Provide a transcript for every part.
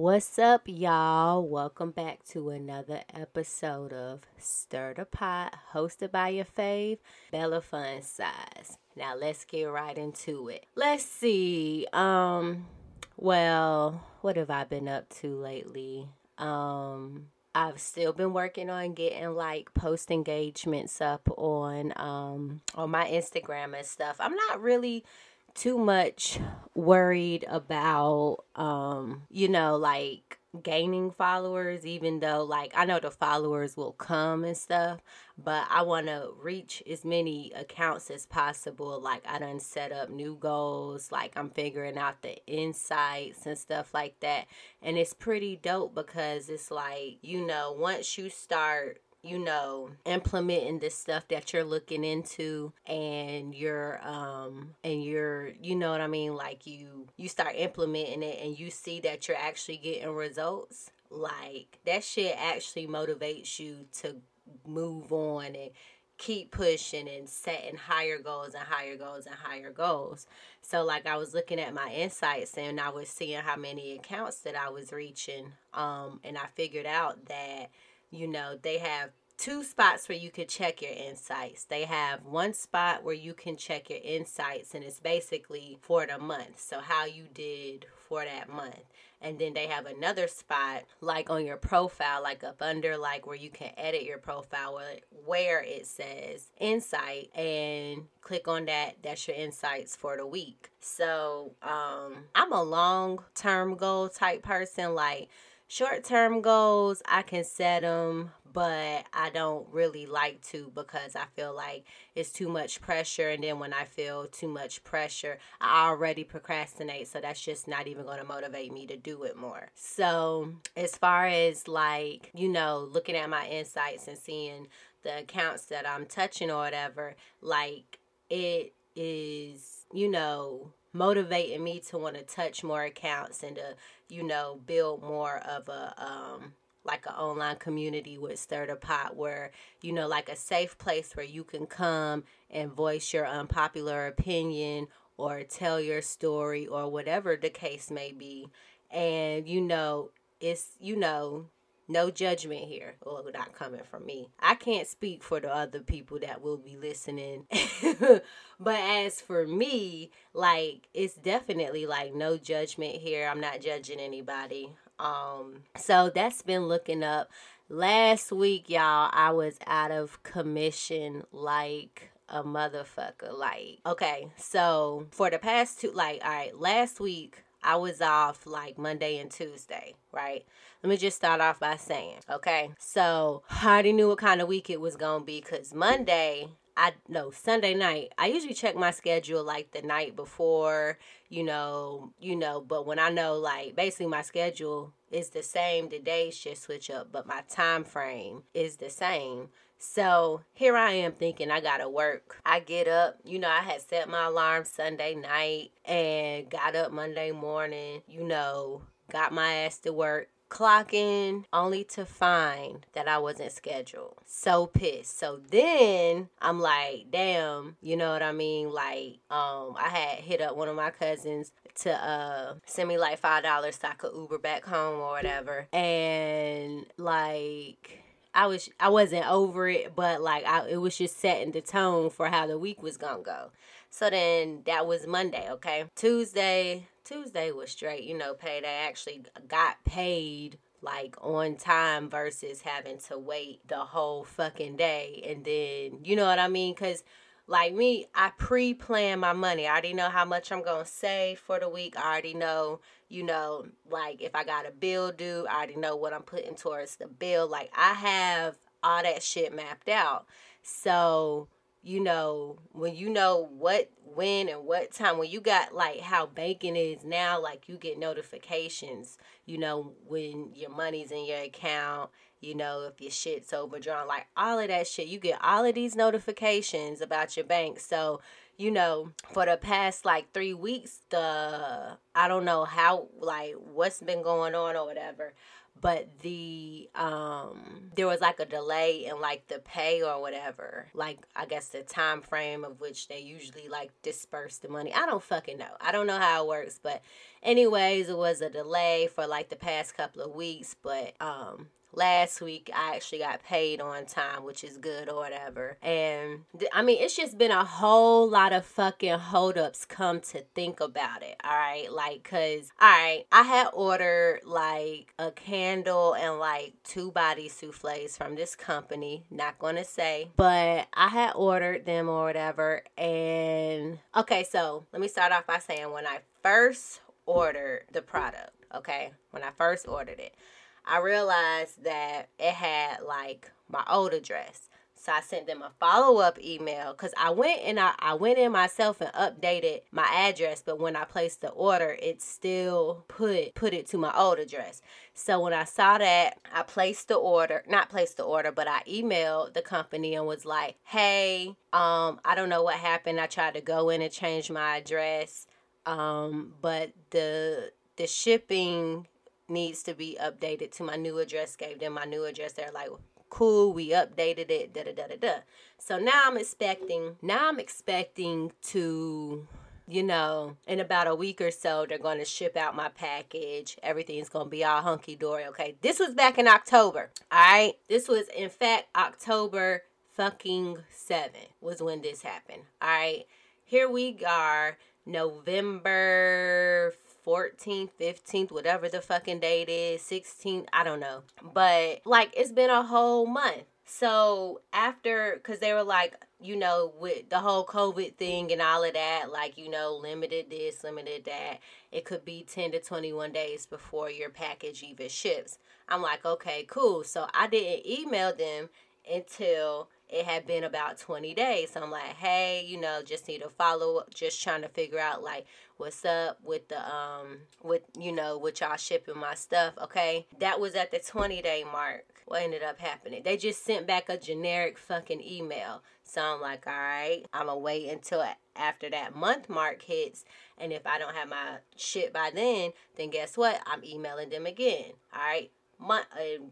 What's up, y'all? Welcome back to another episode of Stir the Pot, hosted by your fave, Bella Fun Size. Now let's get right into it. Let's see. Um, well, what have I been up to lately? Um, I've still been working on getting like post engagements up on um on my Instagram and stuff. I'm not really too much worried about um you know like gaining followers even though like I know the followers will come and stuff but I want to reach as many accounts as possible. Like I done set up new goals like I'm figuring out the insights and stuff like that. And it's pretty dope because it's like you know once you start you know implementing this stuff that you're looking into and you're um and you're you know what i mean like you you start implementing it and you see that you're actually getting results like that shit actually motivates you to move on and keep pushing and setting higher goals and higher goals and higher goals. So like I was looking at my insights and I was seeing how many accounts that I was reaching um and I figured out that you know, they have two spots where you could check your insights. They have one spot where you can check your insights, and it's basically for the month. So, how you did for that month. And then they have another spot, like on your profile, like up under, like where you can edit your profile, where it says insight, and click on that. That's your insights for the week. So, um, I'm a long term goal type person. Like, short term goals, I can set them but I don't really like to because I feel like it's too much pressure. And then when I feel too much pressure, I already procrastinate. So that's just not even going to motivate me to do it more. So, as far as like, you know, looking at my insights and seeing the accounts that I'm touching or whatever, like it is, you know, motivating me to want to touch more accounts and to, you know, build more of a um like an online community with Stir the Pot where, you know, like a safe place where you can come and voice your unpopular opinion or tell your story or whatever the case may be. And, you know, it's, you know, no judgment here. Well, not coming from me. I can't speak for the other people that will be listening. but as for me, like, it's definitely like no judgment here. I'm not judging anybody. Um, so that's been looking up. Last week, y'all, I was out of commission like a motherfucker. Like, okay, so for the past two, like, all right, last week I was off like Monday and Tuesday, right? Let me just start off by saying, okay, so I already knew what kind of week it was gonna be because Monday I no Sunday night. I usually check my schedule like the night before, you know, you know, but when I know like basically my schedule is the same, the days just switch up, but my time frame is the same. So here I am thinking I gotta work. I get up, you know, I had set my alarm Sunday night and got up Monday morning, you know, got my ass to work, clock in only to find that I wasn't scheduled. So pissed. So then I'm like, damn, you know what I mean? Like, um, I had hit up one of my cousins to uh send me like five dollars so I could Uber back home or whatever. And like I was I wasn't over it, but like I it was just setting the tone for how the week was gonna go. So then that was Monday, okay? Tuesday, Tuesday was straight, you know, paid. I actually got paid like on time versus having to wait the whole fucking day. And then, you know what I mean? Because, like me, I pre plan my money. I already know how much I'm going to save for the week. I already know, you know, like if I got a bill due, I already know what I'm putting towards the bill. Like I have all that shit mapped out. So, you know, when you know what, when, and what time, when you got like how banking is now, like you get notifications, you know, when your money's in your account you know, if your shit's overdrawn, like all of that shit. You get all of these notifications about your bank. So, you know, for the past like three weeks, the I don't know how like what's been going on or whatever but the um there was like a delay in like the pay or whatever like i guess the time frame of which they usually like disperse the money. I don't fucking know. I don't know how it works but anyways it was a delay for like the past couple of weeks but um last week I actually got paid on time, which is good or whatever. And th- I mean, it's just been a whole lot of fucking holdups come to think about it. All right. Like, cause, all right, I had ordered like a candle and like two body souffles from this company. Not gonna say, but I had ordered them or whatever. And okay, so let me start off by saying when I first ordered the product, okay, when I first ordered it. I realized that it had like my old address. So I sent them a follow up email because I went and I, I went in myself and updated my address, but when I placed the order, it still put put it to my old address. So when I saw that, I placed the order, not placed the order, but I emailed the company and was like, "Hey, um, I don't know what happened. I tried to go in and change my address, um, but the the shipping needs to be updated to my new address. Gave them my new address. They're like, cool, we updated it, da da da da da. So now I'm expecting, now I'm expecting to, you know, in about a week or so, they're going to ship out my package. Everything's going to be all hunky dory. Okay. This was back in October. All right. This was, in fact, October fucking 7 was when this happened. All right. Here we are, November 14th, 15th, whatever the fucking date is, 16th, I don't know. But like it's been a whole month. So after, because they were like, you know, with the whole COVID thing and all of that, like, you know, limited this, limited that, it could be 10 to 21 days before your package even ships. I'm like, okay, cool. So I didn't email them until it had been about 20 days. So I'm like, hey, you know, just need to follow up, just trying to figure out like what's up with the um with you know with y'all shipping my stuff, okay? That was at the 20 day mark. What ended up happening? They just sent back a generic fucking email. So I'm like, all right, I'm gonna wait until after that month mark hits. And if I don't have my shit by then, then guess what? I'm emailing them again. All right. Month,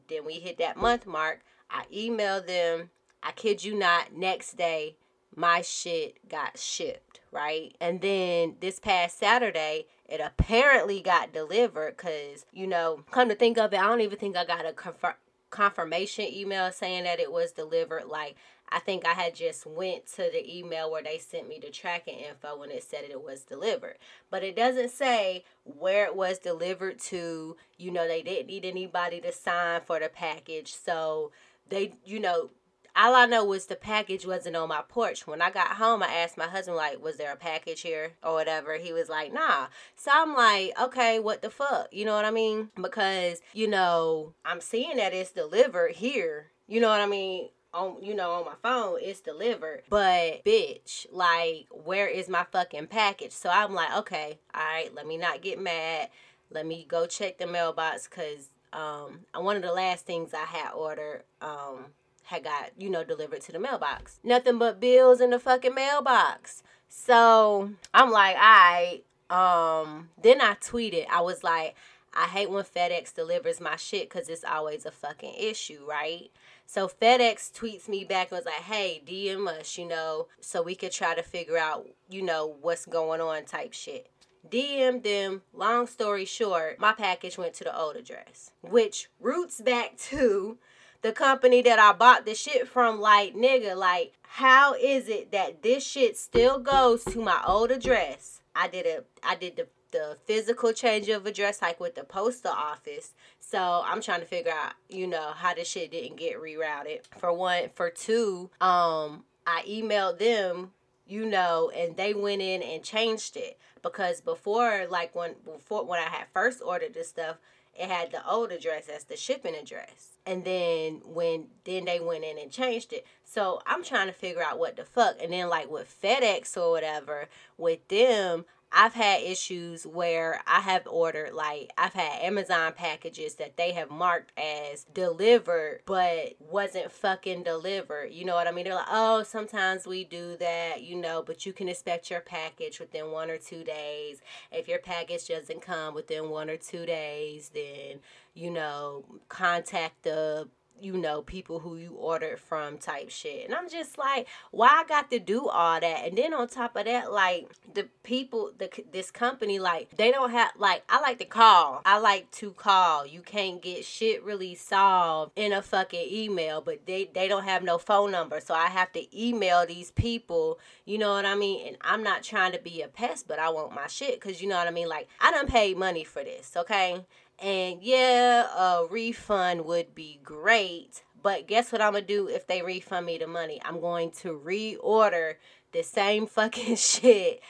then we hit that month mark. I email them I kid you not, next day, my shit got shipped, right? And then this past Saturday, it apparently got delivered because, you know, come to think of it, I don't even think I got a confirm confirmation email saying that it was delivered like I think I had just went to the email where they sent me the tracking info when it said it was delivered. But it doesn't say where it was delivered to. You know, they didn't need anybody to sign for the package. So they, you know, all I know was the package wasn't on my porch. When I got home, I asked my husband, like, was there a package here or whatever? He was like, nah. So I'm like, okay, what the fuck? You know what I mean? Because, you know, I'm seeing that it's delivered here. You know what I mean? on you know on my phone it's delivered but bitch like where is my fucking package so i'm like okay all right let me not get mad let me go check the mailbox because um one of the last things i had ordered um had got, you know, delivered to the mailbox. Nothing but bills in the fucking mailbox. So I'm like, all right. Um, then I tweeted, I was like, I hate when FedEx delivers my shit because it's always a fucking issue, right? So FedEx tweets me back and was like, hey, DM us, you know, so we could try to figure out, you know, what's going on type shit. DM them, long story short, my package went to the old address, which roots back to the company that I bought the shit from, like, nigga, like, how is it that this shit still goes to my old address? I did a I did the the physical change of address like with the postal office. So I'm trying to figure out, you know, how this shit didn't get rerouted. For one, for two, um, I emailed them, you know, and they went in and changed it because before, like when before when I had first ordered this stuff, it had the old address as the shipping address. And then when then they went in and changed it. So I'm trying to figure out what the fuck. And then like with FedEx or whatever, with them, I've had issues where I have ordered like I've had Amazon packages that they have marked as delivered but wasn't fucking delivered. You know what I mean? They're like, "Oh, sometimes we do that, you know, but you can expect your package within 1 or 2 days. If your package doesn't come within 1 or 2 days, then you know, contact the you know, people who you ordered from type shit. And I'm just like, why I got to do all that? And then on top of that, like the people, the this company, like they don't have like I like to call. I like to call. You can't get shit really solved in a fucking email, but they they don't have no phone number, so I have to email these people. You know what I mean? And I'm not trying to be a pest, but I want my shit because you know what I mean. Like I done paid money for this, okay? And yeah, a refund would be great. But guess what I'm to do if they refund me the money? I'm going to reorder the same fucking shit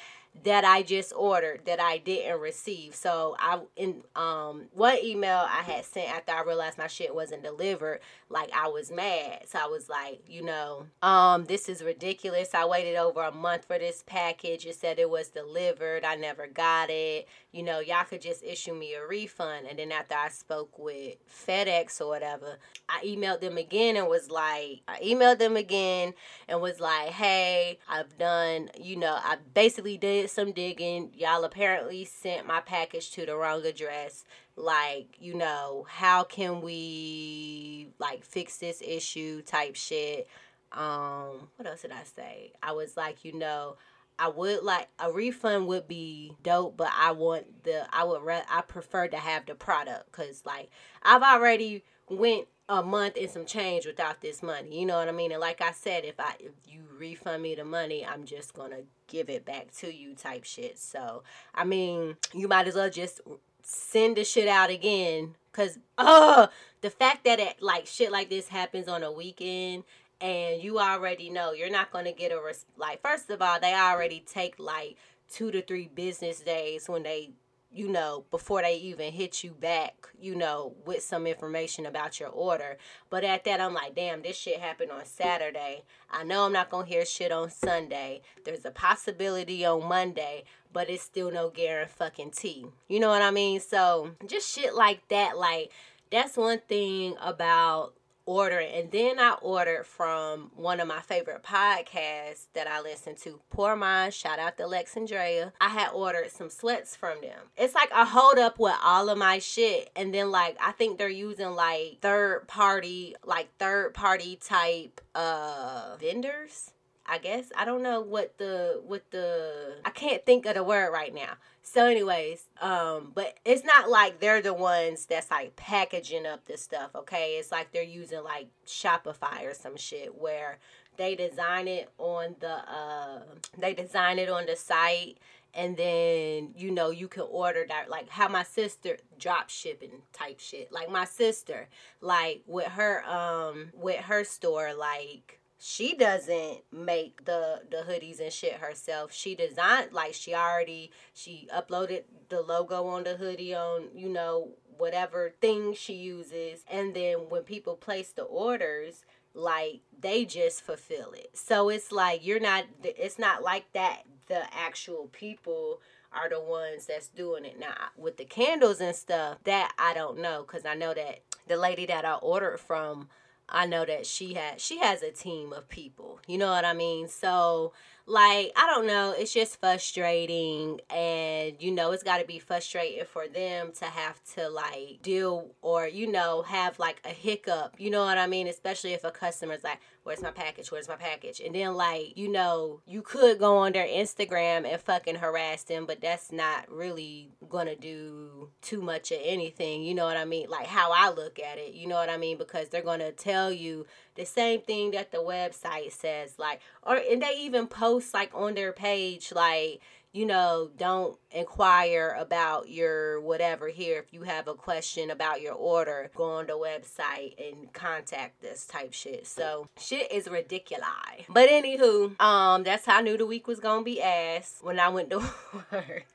that I just ordered that I didn't receive. So I in um one email I had sent after I realized my shit wasn't delivered, like I was mad. So I was like, you know, um this is ridiculous. I waited over a month for this package. It said it was delivered. I never got it. You know, y'all could just issue me a refund. And then after I spoke with FedEx or whatever, I emailed them again and was like, I emailed them again and was like, hey, I've done, you know, I basically did some digging. Y'all apparently sent my package to the wrong address. Like, you know, how can we like fix this issue type shit? Um, what else did I say? I was like, you know, I would like a refund would be dope, but I want the I would re- I prefer to have the product cuz like I've already went a month and some change without this money. You know what I mean? And like I said, if I if you refund me the money, I'm just gonna give it back to you type shit. So I mean, you might as well just send the shit out again. Cause uh the fact that it like shit like this happens on a weekend and you already know you're not gonna get a res- like first of all they already take like two to three business days when they you know, before they even hit you back, you know, with some information about your order. But at that, I'm like, damn, this shit happened on Saturday. I know I'm not going to hear shit on Sunday. There's a possibility on Monday, but it's still no guarantee. You know what I mean? So just shit like that. Like, that's one thing about order and then I ordered from one of my favorite podcasts that I listen to, Poor Mind. Shout out to Lex and Drea. I had ordered some sweats from them. It's like a hold up with all of my shit, and then like I think they're using like third party, like third party type uh vendors. I guess I don't know what the what the I can't think of the word right now. So, anyways, um, but it's not like they're the ones that's like packaging up this stuff, okay? It's like they're using like Shopify or some shit where they design it on the uh they design it on the site and then you know you can order that like how my sister drop shipping type shit like my sister like with her um with her store like she doesn't make the the hoodies and shit herself. She designed like she already she uploaded the logo on the hoodie on, you know, whatever thing she uses and then when people place the orders, like they just fulfill it. So it's like you're not it's not like that the actual people are the ones that's doing it now with the candles and stuff that i don't know because i know that the lady that i ordered from I know that she has she has a team of people. You know what I mean? So like I don't know, it's just frustrating and you know it's got to be frustrating for them to have to like deal or you know have like a hiccup. You know what I mean? Especially if a customer's like, where's my package? Where's my package? And then like, you know, you could go on their Instagram and fucking harass them, but that's not really gonna do too much of anything. You know what I mean? Like how I look at it, you know what I mean? Because they're gonna tell you the same thing that the website says, like, or and they even post like on their page, like, you know, don't inquire about your whatever here. If you have a question about your order, go on the website and contact this type shit. So shit is ridiculous. But anywho, um, that's how I knew the week was gonna be ass when I went to work.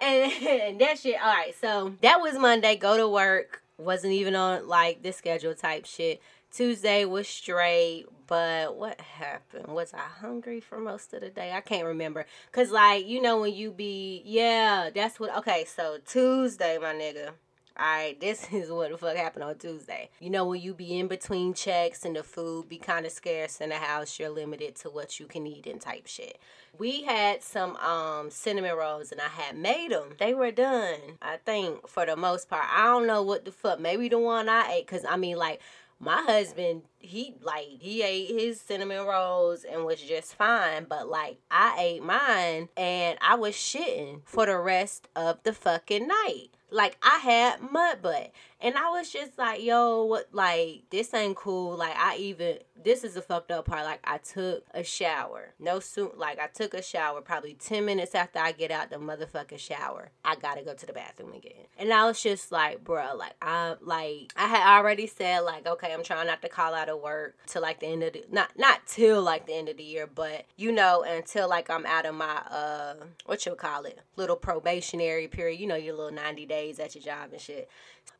and, and that shit, alright, so that was Monday, go to work. Wasn't even on like this schedule type shit. Tuesday was straight, but what happened? Was I hungry for most of the day? I can't remember. Cause like, you know, when you be yeah, that's what okay, so Tuesday, my nigga. Alright, this is what the fuck happened on Tuesday. You know, when you be in between checks and the food be kind of scarce in the house, you're limited to what you can eat and type shit. We had some um cinnamon rolls and I had made them. They were done, I think, for the most part. I don't know what the fuck. Maybe the one I ate, cause I mean, like my husband he like he ate his cinnamon rolls and was just fine but like i ate mine and i was shitting for the rest of the fucking night like I had mud butt. And I was just like, yo, what like this ain't cool. Like I even this is the fucked up part. Like I took a shower. No soon like I took a shower probably 10 minutes after I get out the motherfucking shower. I gotta go to the bathroom again. And I was just like, bro, like I like I had already said like, okay, I'm trying not to call out of work till like the end of the not not till like the end of the year, but you know, until like I'm out of my uh what you call it, little probationary period, you know, your little 90 days at your job and shit.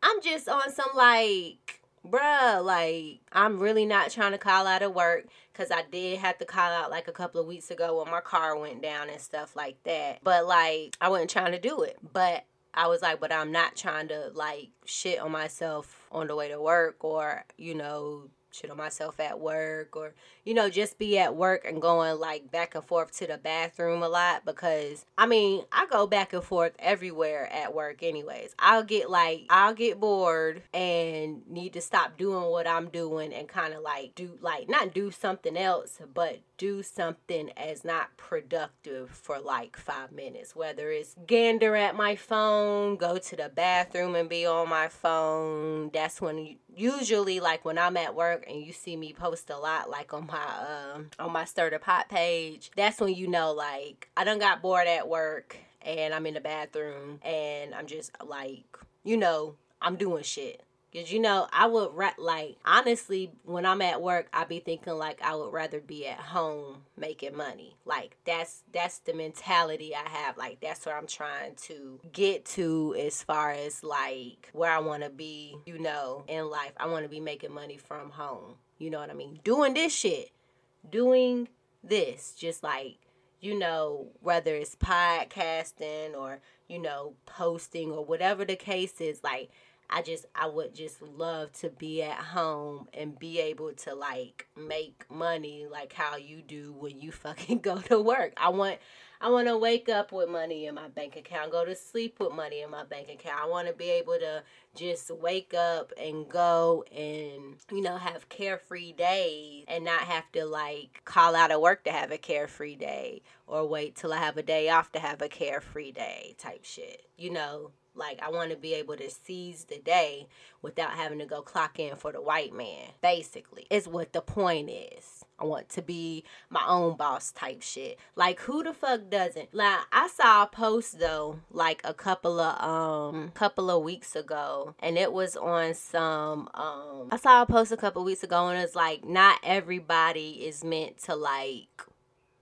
I'm just on some like bruh, like I'm really not trying to call out of work because I did have to call out like a couple of weeks ago when my car went down and stuff like that. But like I wasn't trying to do it. But I was like, but I'm not trying to like shit on myself on the way to work or, you know, shit on myself at work or you know just be at work and going like back and forth to the bathroom a lot because I mean I go back and forth everywhere at work anyways. I'll get like I'll get bored and need to stop doing what I'm doing and kind of like do like not do something else but do something as not productive for like five minutes whether it's gander at my phone go to the bathroom and be on my phone that's when you, usually like when I'm at work and you see me post a lot like on my um on my stir the pot page, that's when you know like I done got bored at work and I'm in the bathroom and I'm just like, you know, I'm doing shit. Cause you know, I would ra- like honestly when I'm at work, I be thinking like I would rather be at home making money. Like that's that's the mentality I have. Like that's what I'm trying to get to as far as like where I want to be. You know, in life, I want to be making money from home. You know what I mean? Doing this shit, doing this, just like you know, whether it's podcasting or you know posting or whatever the case is, like I just I would just love to be at home and be able to like make money like how you do when you fucking go to work. I want I want to wake up with money in my bank account, go to sleep with money in my bank account. I want to be able to just wake up and go and, you know, have carefree days and not have to like call out of work to have a carefree day or wait till I have a day off to have a carefree day type shit. You know, like I want to be able to seize the day without having to go clock in for the white man. Basically, is what the point is. I want to be my own boss type shit. Like who the fuck doesn't? Like I saw a post though, like a couple of um couple of weeks ago, and it was on some um I saw a post a couple weeks ago and it's like not everybody is meant to like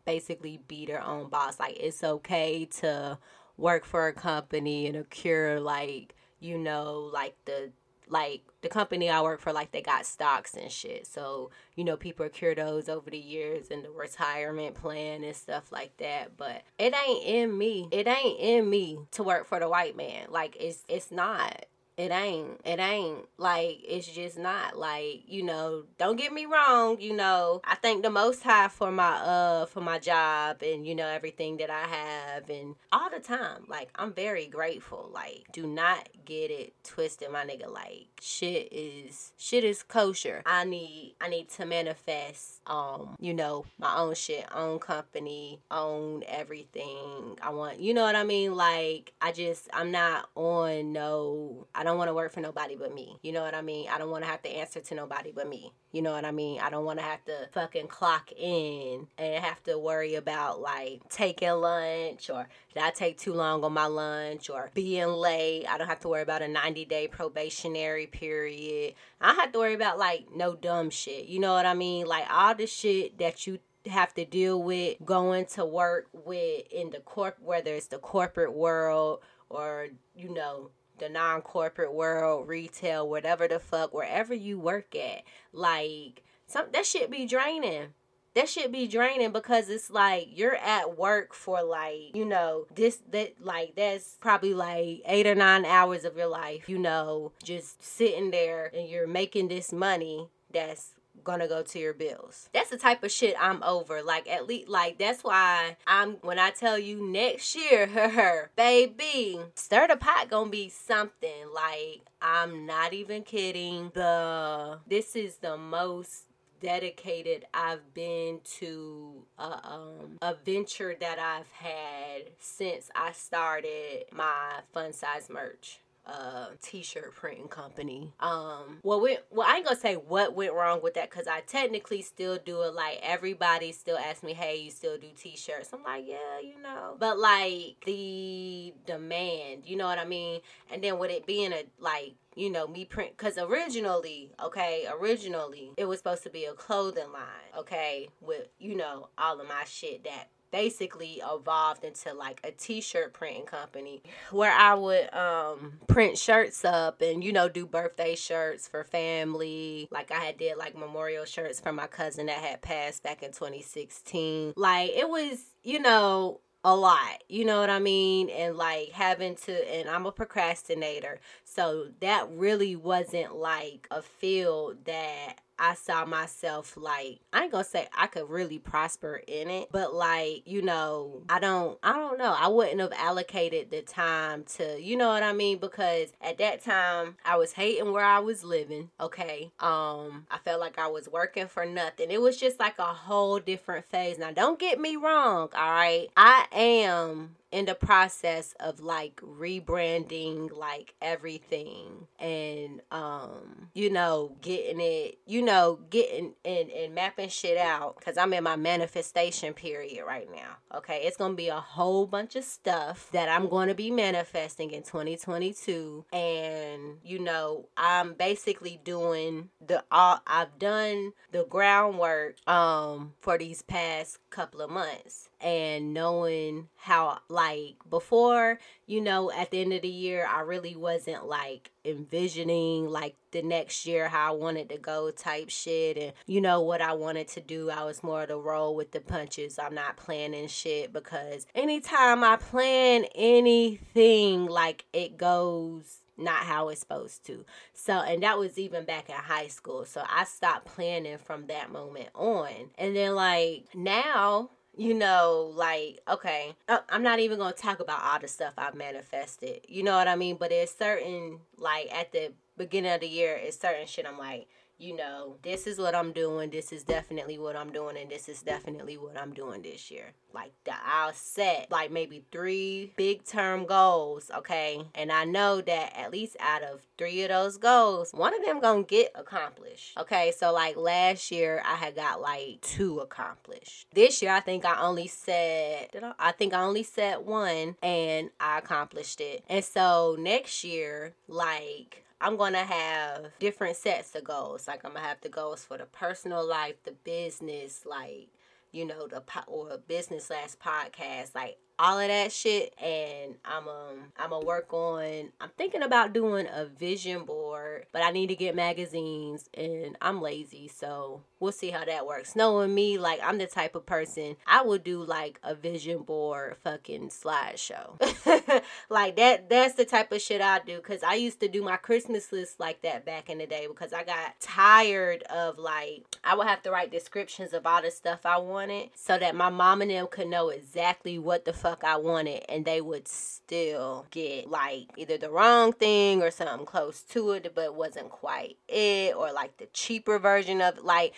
basically be their own boss. Like it's okay to work for a company and accrue like you know like the like the company I work for, like they got stocks and shit. So, you know, people accrue those over the years and the retirement plan and stuff like that. But it ain't in me. It ain't in me to work for the white man. Like it's it's not it ain't it ain't. Like it's just not. Like you know don't get me wrong you know i thank the most high for my uh for my job and you know everything that i have and all the time. Like i'm very grateful. Like do not get it twisted my nigga. Like shit is shit is kosher. I need i need to manifest um you know my own shit own company own everything i want. You know what i mean? Like i just i'm not on no i don't want to work for nobody but me you know what i mean i don't want to have to answer to nobody but me you know what I mean? I don't want to have to fucking clock in and have to worry about like taking lunch or did I take too long on my lunch or being late. I don't have to worry about a 90 day probationary period. I have to worry about like no dumb shit. You know what I mean? Like all the shit that you have to deal with going to work with in the corp whether it's the corporate world or you know the non corporate world, retail, whatever the fuck, wherever you work at. Like some that shit be draining that should be draining because it's like you're at work for like you know this that like that's probably like eight or nine hours of your life you know just sitting there and you're making this money that's gonna go to your bills. That's the type of shit I'm over. Like at least like that's why I'm when I tell you next year, her baby, stir the pot gonna be something. Like I'm not even kidding. The this is the most dedicated I've been to a, um, a venture that I've had since I started my fun size merch uh t-shirt printing company. Um well we well i ain't gonna say what went wrong with that because i technically still do it. Like everybody still asks me hey you still do t-shirts? I'm like yeah you know. But like the demand you know what i mean? And then with it being a like you know me print because originally okay originally it was supposed to be a clothing line okay with you know all of my shit that basically evolved into like a t-shirt printing company where I would um print shirts up and you know do birthday shirts for family like I had did like memorial shirts for my cousin that had passed back in 2016 like it was you know a lot. You know what I mean? And like having to, and I'm a procrastinator. So that really wasn't like a field that I saw myself like I ain't gonna say I could really prosper in it, but like, you know, I don't I don't know. I wouldn't have allocated the time to you know what I mean? Because at that time I was hating where I was living, okay? Um, I felt like I was working for nothing. It was just like a whole different phase. Now don't get me wrong, all right. I am in the process of like rebranding like everything and um you know getting it you know getting and, and mapping shit out because i'm in my manifestation period right now okay? It's gonna be a whole bunch of stuff that i'm to be manifesting in 2022 and you know i'm basically doing the all i've done the groundwork um for these past couple of months and knowing how like before you know at the end of the year i really wasn't like envisioning like the next year how i wanted to go type shit and you know what i wanted to do i was more to roll with the punches i'm not planning shit because anytime i plan anything like it goes not how it's supposed to. So, and that was even back in high school. So I stopped planning from that moment on. And then, like, now you know, like, okay, uh, I'm not even going to talk about all the stuff I've manifested. You know what I mean? But there's certain, like, at the beginning of the year, it's certain shit I'm like, you know, this is what I'm doing, this is definitely what I'm doing, and this is definitely what I'm doing this year. Like that I'll set like maybe three big term goals, okay? And I know that at least out of three of those goals, one of them gonna get accomplished. Okay, so like last year I had got like two accomplished. This year I think I only set I, I think I only set one and I accomplished it. And so next year, like I'm going to have different sets of goals. Like I'm going to have the goals for the personal life, the business, like you know the po- or business slash podcast like all of that shit and i'm um i'm gonna work on i'm thinking about doing a vision board but i need to get magazines and i'm lazy so we'll see how that works. Knowing me like i'm the type of person i would do like a vision board fucking slideshow. Like that that's the type of shit i do because i used to do my christmas list like that back in the day because i got tired of like i would have to write descriptions of all the stuff i wanted so that my mom and them could know exactly what the fuck I wanted and they would still get like either the wrong thing or something close to it but wasn't quite it or like the cheaper version of like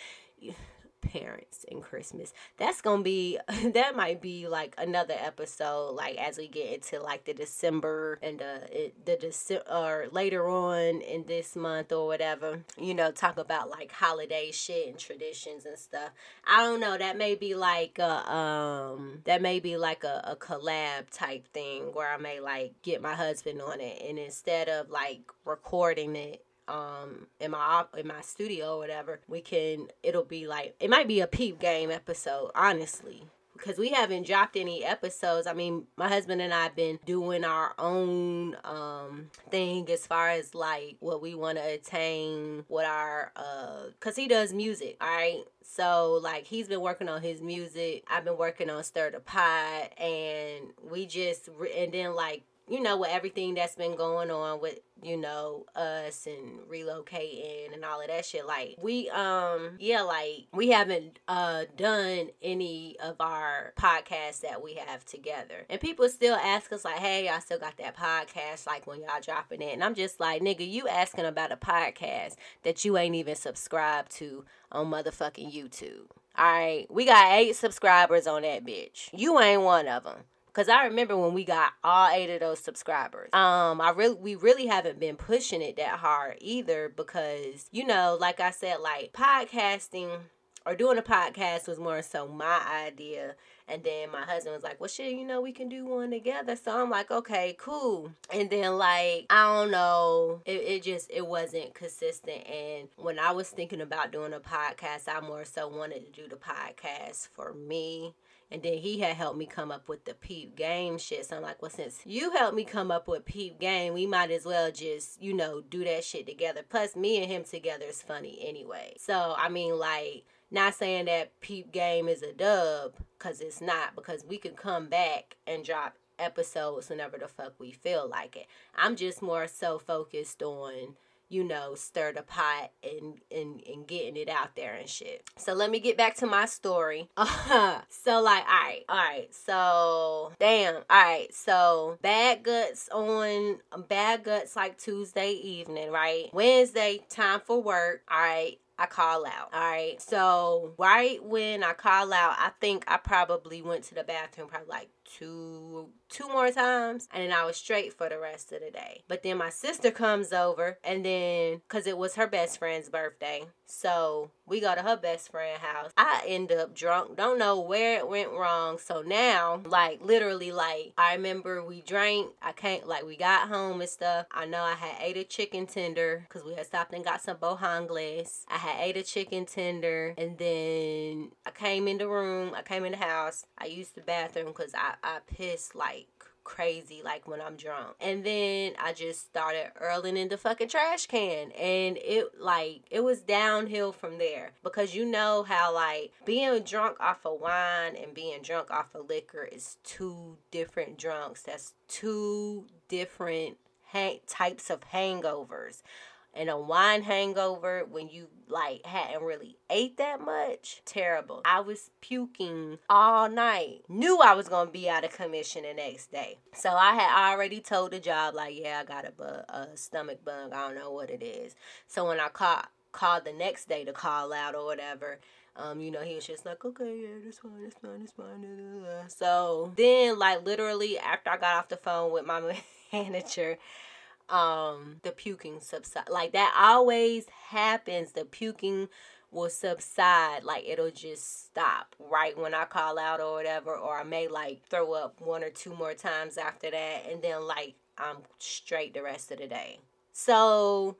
parents and Christmas. That's gonna be that might be like another episode, like as we get into like the December and the the December or later on in this month or whatever. You know, talk about like holiday shit and traditions and stuff. I don't know. That may be like a um that may be like a, a collab type thing where I may like get my husband on it and instead of like recording it um in my in my studio or whatever we can it'll be like it might be a peep game episode honestly because we haven't dropped any episodes. I mean, my husband and I have been doing our own um thing as far as like what we want to attain, what our uh, cause he does music, all right. So like he's been working on his music. I've been working on Stir the Pot, and we just and then like you know, with everything that's been going on with, you know, us and relocating and all of that shit, like we um yeah, like we haven't uh done any of our podcasts that we have together. And people still ask us like, hey, I still got that podcast, like when y'all dropping it. And I'm just like, nigga, you asking about a podcast that you ain't even subscribed to on motherfucking YouTube. All right, we got eight subscribers on that bitch. You ain't one of them. Cause I remember when we got all eight of those subscribers. Um, I really we really haven't been pushing it that hard either because you know, like I said, like podcasting or doing a podcast was more so my idea. And then my husband was like, well, shit, you know, we can do one together. So I'm like, okay, cool. And then, like, I don't know, it, it just, it wasn't consistent. And when I was thinking about doing a podcast, I more so wanted to do the podcast for me and then he had helped me come up with the peep game shit. So I'm like, well, since you helped me come up with peep game, we might as well just, you know, do that shit together. Plus, me and him together is funny anyway. So, I mean, like, not saying that peep game is a dub, because it's not, because we could come back and drop episodes whenever the fuck we feel like it. I'm just more so focused on you know, stir the pot and, and, and getting it out there and shit. So let me get back to my story. so like, all right, all right. So damn, all right. So bad guts on bad guts like Tuesday evening, right? Wednesday time for work. All right. I call out. All right. So right when I call out, I think I probably went to the bathroom probably like two two more times and then I was straight for the rest of the day. But then my sister comes over and then cuz it was her best friend's birthday. So we go to her best friend house. I end up drunk. Don't know where it went wrong. So now like literally like I remember we drank. I can't like we got home and stuff. I know I had ate a chicken tender cuz we had stopped and got some bojangles. I had ate a chicken tender and then I came in the room. I came in the house. I used the bathroom cuz I I piss like crazy like when I'm drunk. And then I just started earling in the fucking trash can and it like it was downhill from there because you know how like being drunk off of wine and being drunk off of liquor is two different drunks. That's two different hang- types of hangovers and a wine hangover when you like hadn't really ate that much? Terrible. I was puking all night. Knew i was gonna be out of commission the next day. So i had already told the job like yeah i got a, bu- a stomach bug. I don't know what it is. So when i called called the next day to call out or whatever um, you know, he was just like, okay, yeah, this fine, this fine, this fine. So then, like, literally, after I got off the phone with my manager, um the puking subside like that always happens the puking will subside like it'll just stop right when i call out or whatever or i may like throw up one or two more times after that and then like i'm straight the rest of the day. So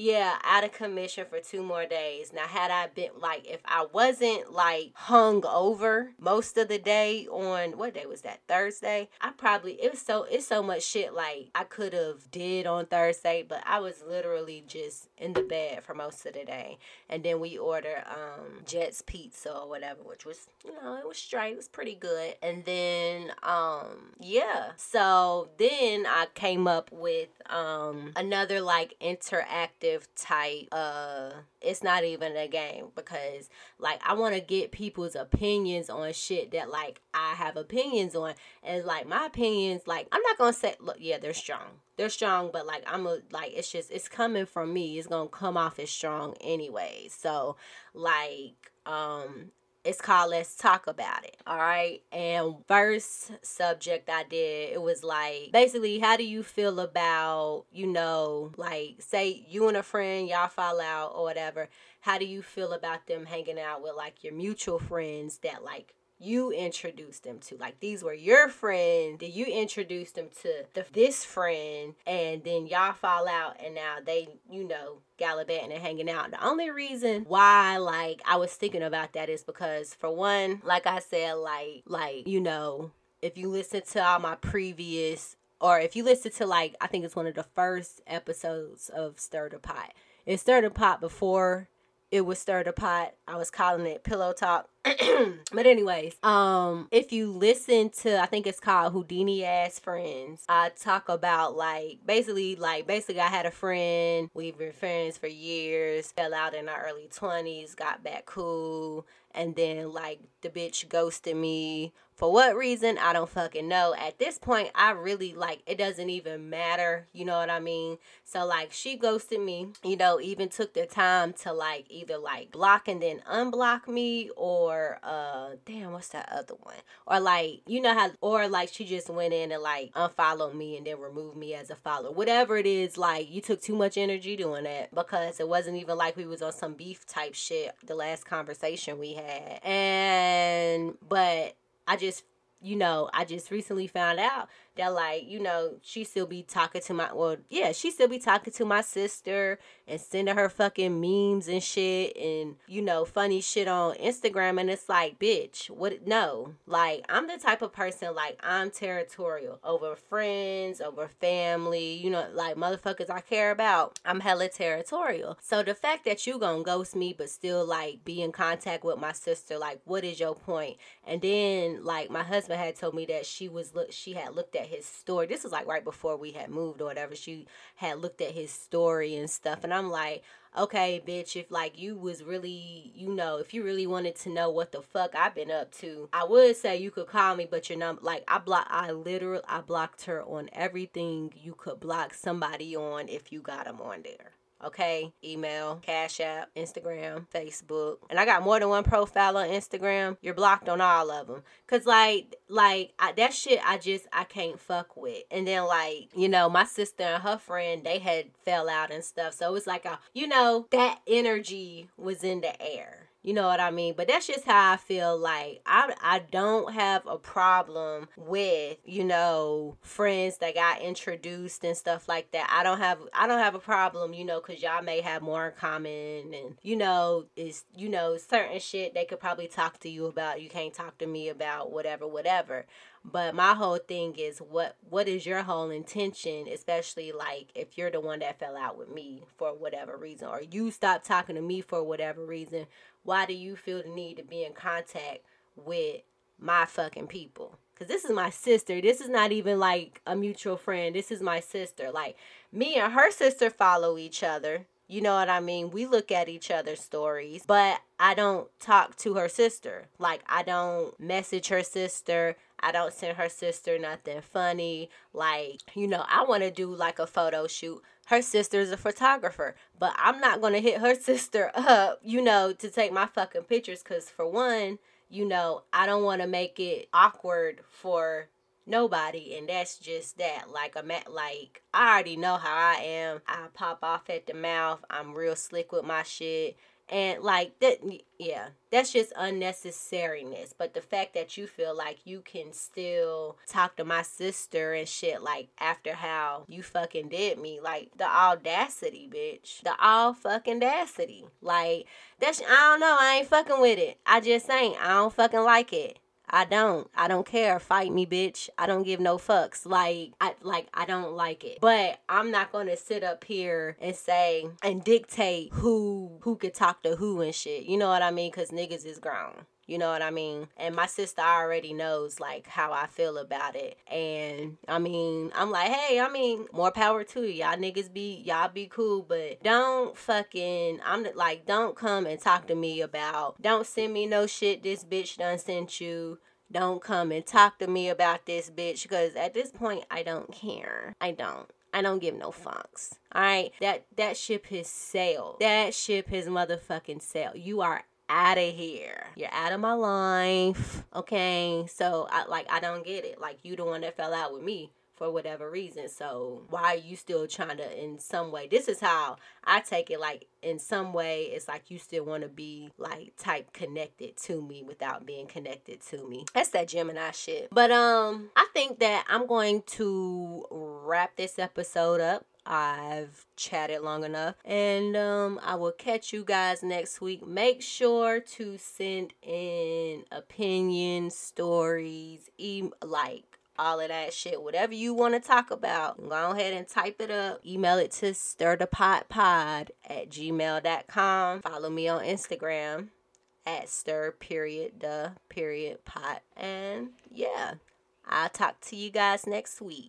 yeah, out of commission for two more days. Now, had I been like, if I wasn't like hung over most of the day on what day was that? Thursday. I probably it was so it's so much shit like I could have did on Thursday, but I was literally just in the bed for most of the day. And then we ordered um Jets pizza or whatever, which was you know it was straight, it was pretty good. And then um yeah, so then I came up with um another like interactive type uh it's not even a game because like I want to get people's opinions on shit that like I have opinions on. And like my opinions like I'm not going to say look yeah they're strong. They're strong but like I'm a like it's just it's coming from me. It's going to come off as strong anyway. So like um it's called Let's Talk About It. All right. And first subject I did, it was like basically, how do you feel about, you know, like say you and a friend, y'all fall out or whatever. How do you feel about them hanging out with like your mutual friends that like you introduced them to. Like these were your friends. Did you introduce them to the, this friend and then y'all fall out and now they, you know, gallivanting and hanging out. The only reason why like I was thinking about that is because for one, like I said, like like, you know, if you listen to all my previous or if you listen to like I think it's one of the first episodes of Stir the Pot. It stirred the pot before it was stir the pot. I was calling it pillow talk. but anyways, um, if you listen to, I think it's called Houdini ass friends. I talk about like basically, like basically, I had a friend. We've been friends for years. Fell out in our early twenties. Got back cool and then like the bitch ghosted me for what reason? I don't fucking know. At this point i really like it doesn't even matter you know what i mean? So like she ghosted me you know even took the time to like either like block and then unblock me or uh damn what's that other one? Or like you know how or like she just went in and like unfollowed me and then removed me as a follower. Whatever it is like you took too much energy doing that because it wasn't even like we was on some beef type shit the last conversation we had. Had. And but I just you know, I just recently found out that like, you know, she still be talking to my well, yeah, she still be talking to my sister and sending her fucking memes and shit and you know, funny shit on Instagram and it's like, bitch, what no. Like, I'm the type of person like I'm territorial over friends, over family, you know, like motherfuckers I care about. I'm hella territorial. So the fact that you gonna ghost me but still like be in contact with my sister, like what is your point? And then like my husband had told me that she was look she had looked at his story. This was like right before we had moved or whatever. She had looked at his story and stuff. And I'm like, okay, bitch, if like you was really, you know, if you really wanted to know what the fuck I've been up to, I would say you could call me, but your number, like I block, I literally, I blocked her on everything you could block somebody on if you got them on there okay? Email, Cash App, Instagram, Facebook. And I got more than one profile on Instagram. You're blocked on all of them. Cause like, like I, that shit, I just I can't fuck with. And then like, you know, my sister and her friend, they had fell out and stuff. So it's like a, you know, that energy was in the air. You know what I mean? But that's just how I feel like I I don't have a problem with, you know, friends that got introduced and stuff like that. I don't have I don't have a problem, you know, cuz y'all may have more in common and you know, is you know, certain shit they could probably talk to you about. You can't talk to me about whatever whatever. But my whole thing is what what is your whole intention, especially like if you're the one that fell out with me for whatever reason or you stopped talking to me for whatever reason, why do you feel the need to be in contact with my fucking people? Cuz this is my sister. This is not even like a mutual friend. This is my sister. Like me and her sister follow each other. You know what I mean? We look at each other's stories, but I don't talk to her sister. Like, I don't message her sister. I don't send her sister nothing funny. Like, you know, I want to do like a photo shoot. Her sister's a photographer, but I'm not going to hit her sister up, you know, to take my fucking pictures because, for one, you know, I don't want to make it awkward for nobody and that's just that. Like i'm at like i already know how i am. I pop off at the mouth. I'm real slick with my shit and like that yeah that's just unnecessariness. But the fact that you feel like you can still talk to my sister and shit like after how you fucking did me like the audacity bitch. The all fucking audacity like that's i don't know i ain't fucking with it. I just ain't. I don't fucking like it I don't. I don't care. Fight me, bitch. I don't give no fucks. Like I like I don't like it. But I'm not gonna sit up here and say and dictate who who could talk to who and shit. You know what I mean? Cause niggas is grown. You know what I mean? And my sister already knows like how I feel about it. And I mean, I'm like, hey, I mean, more power to you. Y'all niggas be y'all be cool, but don't fucking I'm like, don't come and talk to me about don't send me no shit this bitch done sent you don't come and talk to me about this bitch because at this point I don't care. I don't. I don't give no fucks. All right, that that ship has sailed. That ship has motherfucking sailed. You are out of here. You're out of my life. Okay. So I like I don't get it. Like you the one that fell out with me for whatever reason. So why are you still trying to in some way? This is how I take it like in some way it's like you still want to be like type connected to me without being connected to me. That's that Gemini shit. But um I think that I'm going to wrap this episode up. I've chatted long enough and um I will catch you guys next week. Make sure to send in opinions, stories, e- like all of that shit. Whatever you want to talk about, go ahead and type it up. Email it to stirthepotpod at gmail.com. Follow me on Instagram at stir period the period pot. And yeah, I'll talk to you guys next week.